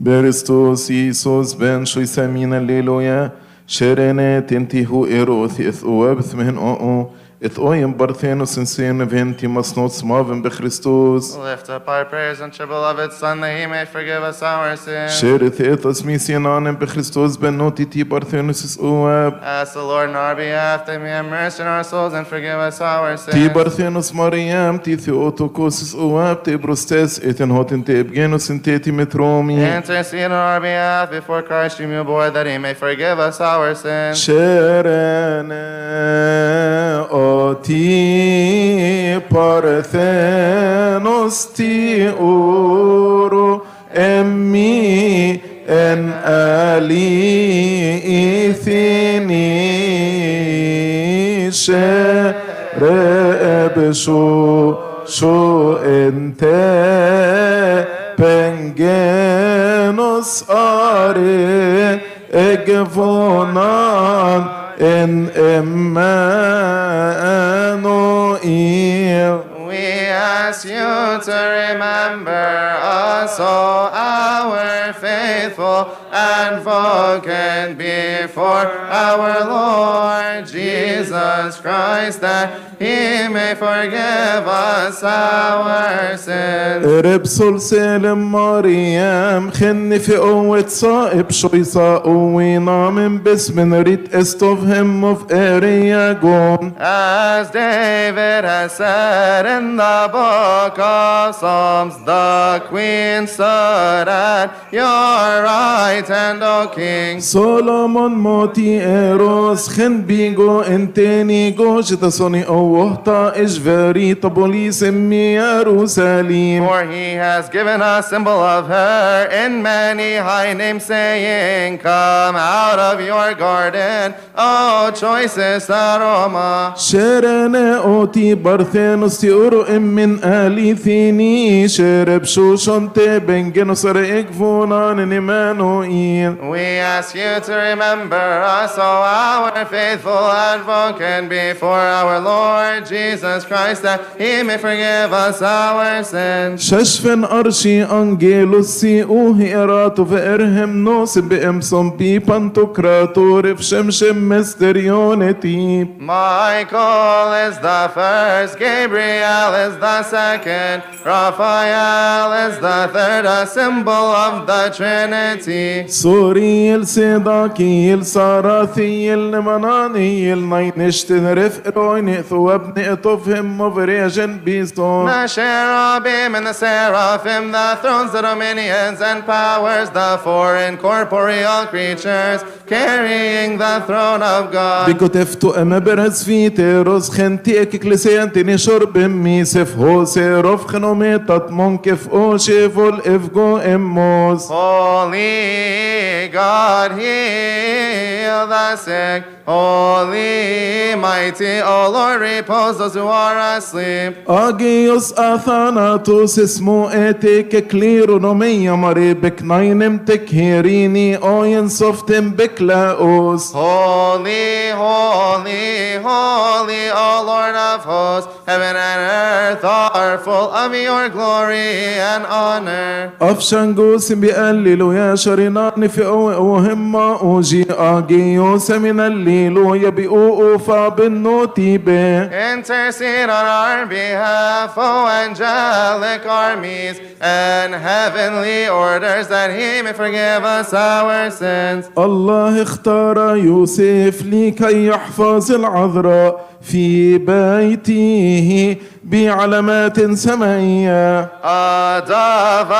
برستوس يسوس بن يسمينا الليلويا شرنة تنتهو إيروث يثوابث مهن أو את oyem barthenos in sin event must not smaven be Christus. Lift up our prayers unto your beloved Son that he may forgive us our sins. Sherith et as mi sin anem be Christus ben not iti barthenos is oeb. Ask the Lord on our behalf that he may have mercy on our souls and forgive us our sins. Ti barthenos Mariam ti theotokos is oeb te brostes et en hoten te ebgenos in te ti metromi. Intercede on our behalf before Christ you boy that he may forgive us our sins. Sherene. Ότι παρθένος τι όρο εμεί εν αλήθιν είσαι ρεμπσού σου εν τε πεγγένος άρε εγγεφωνάν en Emmanuel. We ask you to remember us, O our faithful advocate before our Lord Jesus Christ, that he may forgive us our sins. ربسول سالم مريم خن في قوة صائب شويصة قوينا من باسم ريت استوفهم في ارياجون As David has said in the book of Psalms, the queen stood at your right hand, O king. سولومون موتي ايروس خن بيجو انتني جو جتسوني اوهتا اجفاري طبولي سمي يروساليم For he has given a symbol of her in many high names, saying, Come out of your garden, O choicest aroma. شرنا اوتي برثينوس تيورو ام من الي ثيني شرب شوشون تبن جنوسر اكفونان نمانوئيل We ask you to remember us, O our faithful advocate, before our Lord Jesus Christ, that he may forgive us our sins. ششفن ارشي انجيلوس سي اوهي اراتو فارهم نوس بامسون بي بانتوكراتور في شمشم مستريونتي Michael is the first, Gabriel is the second, Raphael is the third, a symbol of the Trinity. سوريل سيداكيل ساراثيل نمانانيل ناينشتن رفق رويني ثواب نقطفهم مفريجن بيستون The cherubim and the seraphim, the thrones, the dominions and powers, the four incorporeal creatures carrying the throne of God. تفتو اما برز في تيروس خنتي اك كليسيان تني شرب ميسف هو سيروف خنوميتات منكف if go. Holy God, heal the sick. Holy, mighty, O Lord, repose those who are asleep. Agios athanatos ismo ete kekliru no meyamare beknainim tekherini oyen beklaos. Holy, holy, holy, O Lord, of hosts, heaven and earth are full of your glory and honor. افشنجوس بيقللوا يا شريناني في قوة وهمة اوجي اجيوس من الليلو يبيقوا فابنوتي به Intercede on our behalf, O angelic armies and heavenly orders, that he may forgive us our sins. الله اختار يوسف لكي يحفظ العذراء في بيته بعلامات سمائية A dove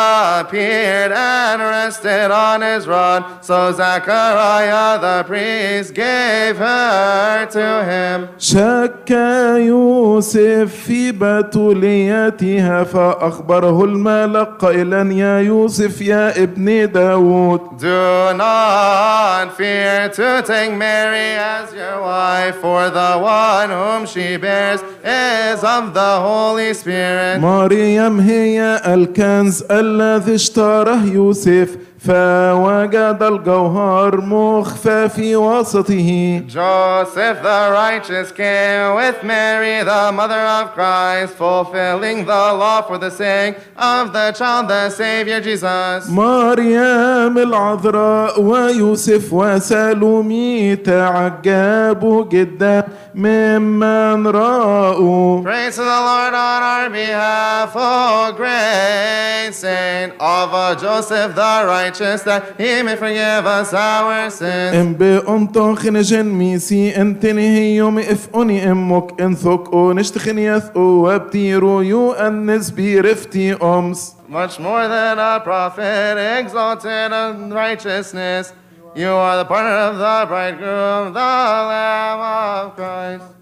appeared and rested on his rod, so Zechariah the priest gave her to him. شك يوسف في بتوليتها فأخبره الملك قائلا يا يوسف يا ابن داود Do not fear to take Mary as your wife, for the one whom she bears is of the Holy Spirit. مريم هي الكنز الذي اشتراه يوسف فوجد الجوهر مخفى في وسطه Joseph the righteous came with Mary, the mother of Christ, fulfilling the law for the sake of the child, the Savior Jesus. مريم العذراء ويوسف وسالومي تعجبوا جدا ممن رأوا Praise to the Lord on our behalf, O great saint of Joseph the righteous, righteous, that he may forgive us our sins. Em be om ton genesen misi en tini he yom if oni em mok en thok o nishtchen yath o abtiru you and nisbi rifti oms. Much more than a prophet, exalted in righteousness, you are the partner of the bridegroom, the Lamb of Christ.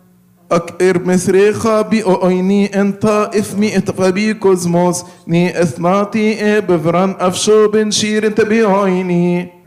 أكئر مسريخة بأويني انت إثمي اتقبي كوزموس ني اثناتي بفران أفشو بنشير انت بأويني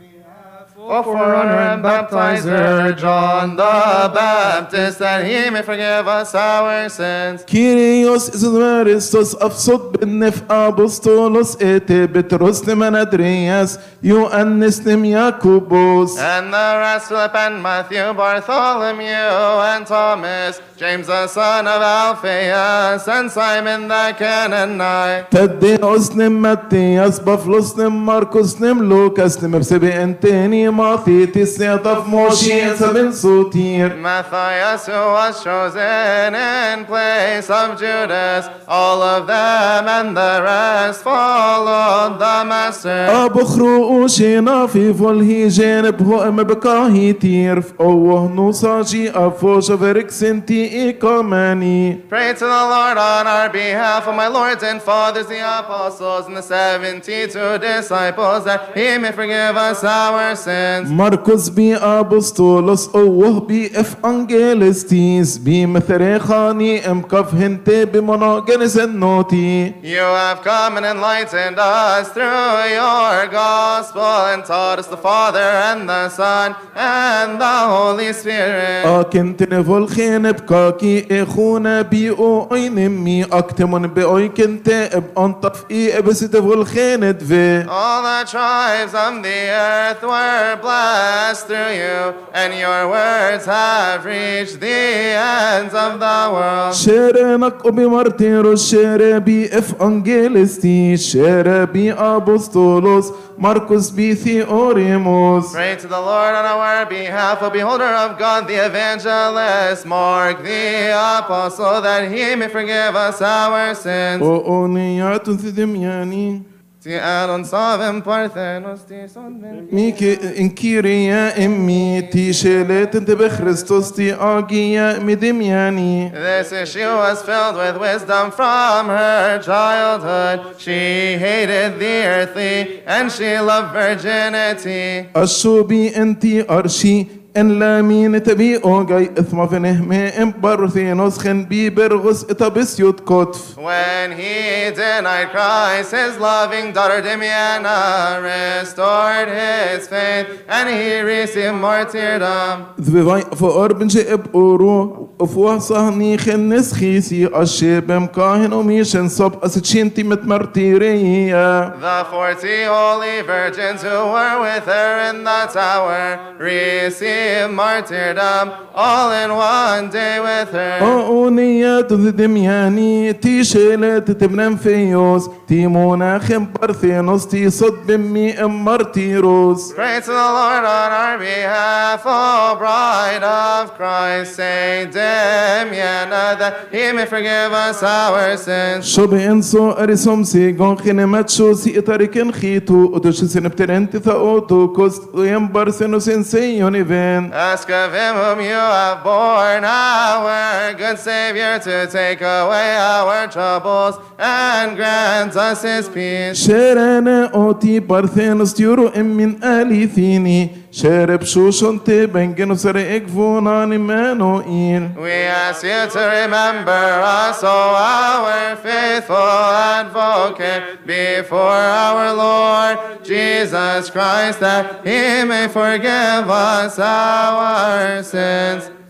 O forerunner and baptizer, John the Baptist, that he may forgive us our sins. Kyrios Ισραηλιστος αυσότ μπενεφ αποστόλος έτε πετρός νημεν Αντρέας, Ιωάννης νημ Ιακούμπος. And the rest Philip and Matthew, Bartholomew and Thomas, James the son of Alphaeus, and Simon the Canaanite. Taddeos νημ Ματθέας, Παυλός νημ Μάρκος νημ Λούκας νημ Ευσεβιεντένιου, انتيني ماثيتيس يطف موشي سبن سوتير Matthias, who was chosen in place of Judas, all of them and the rest followed the Master. أبخرو شينا في فولهي جانب هو أم بكاهي تيرف أوه نوساجي أفوش فرق سنتي إيكاماني Pray to the Lord on our behalf, of my lords and fathers, the apostles, and the seventy-two disciples, that he may forgive us our sins. مركز بي أبسطولوس أوه بي إف أنجيلستيس بي مثريخاني أم كف هنتي بمناجنس النوتي You have come and enlightened us through your gospel and taught us the Father and the Son and the Holy Spirit. أكنت نفول خين بكاكي إخونا بي أو أين مي أكتمون بي أوي كنت إب أنطف إي إبس تفول خين All the tribes of the earth were blessed through you, and your words have reached the ends of the world. شيرنك أبي مارتيرو شير بي إف أنجيلستي شير بي أبسطولوس ماركوس بي ثيوريموس Pray to the Lord on our behalf, O beholder of God, the evangelist, Mark the apostle, that he may forgive us our sins. أو أونيات ثدمياني Ti Aaron savem parthenos ti son ميك انكيريا امي تي شيلت انت بخريستوس تي اجيا مدمياني This issue was filled with wisdom from her childhood. She hated the earthly and she loved virginity. الشوبي انتي ارشي ان لامين تبي اوجاي اثما فنهمي ام برثينوس خن بي برغس اتبس يوت كتف When he denied Christ, his loving daughter Damiana restored his faith and he received martyrdom. ذبي فور بنجي اب اورو افوا صهني خن نسخيسي الشيبم كاهن وميشن صب اسچينتي متمرتيريا The forty holy virgins who were with her in the tower received martyrdom all in one day with her. أونيات دمياني تي شيلت تبنم فيوس تي مناخم برثينوس تي صد بمي ام مرتيروس Pray to the Lord on our behalf, O bride of Christ, Saint Damiana, that he may forgive us our sins. شو بإنسو أرسم سيغون خنمت شو سي إتاريكن خيتو أدوش سنبترنتي ثاوتو كوست يمبر سنو سنسيون إيفين Ask of him whom you have borne, our good Savior, to take away our troubles and grant us his peace. شيرنا أوتي برثينوس تيورو إم من آلي ثيني We ask you to remember us, O our faithful advocate, before our Lord Jesus Christ, that he may forgive us our sins.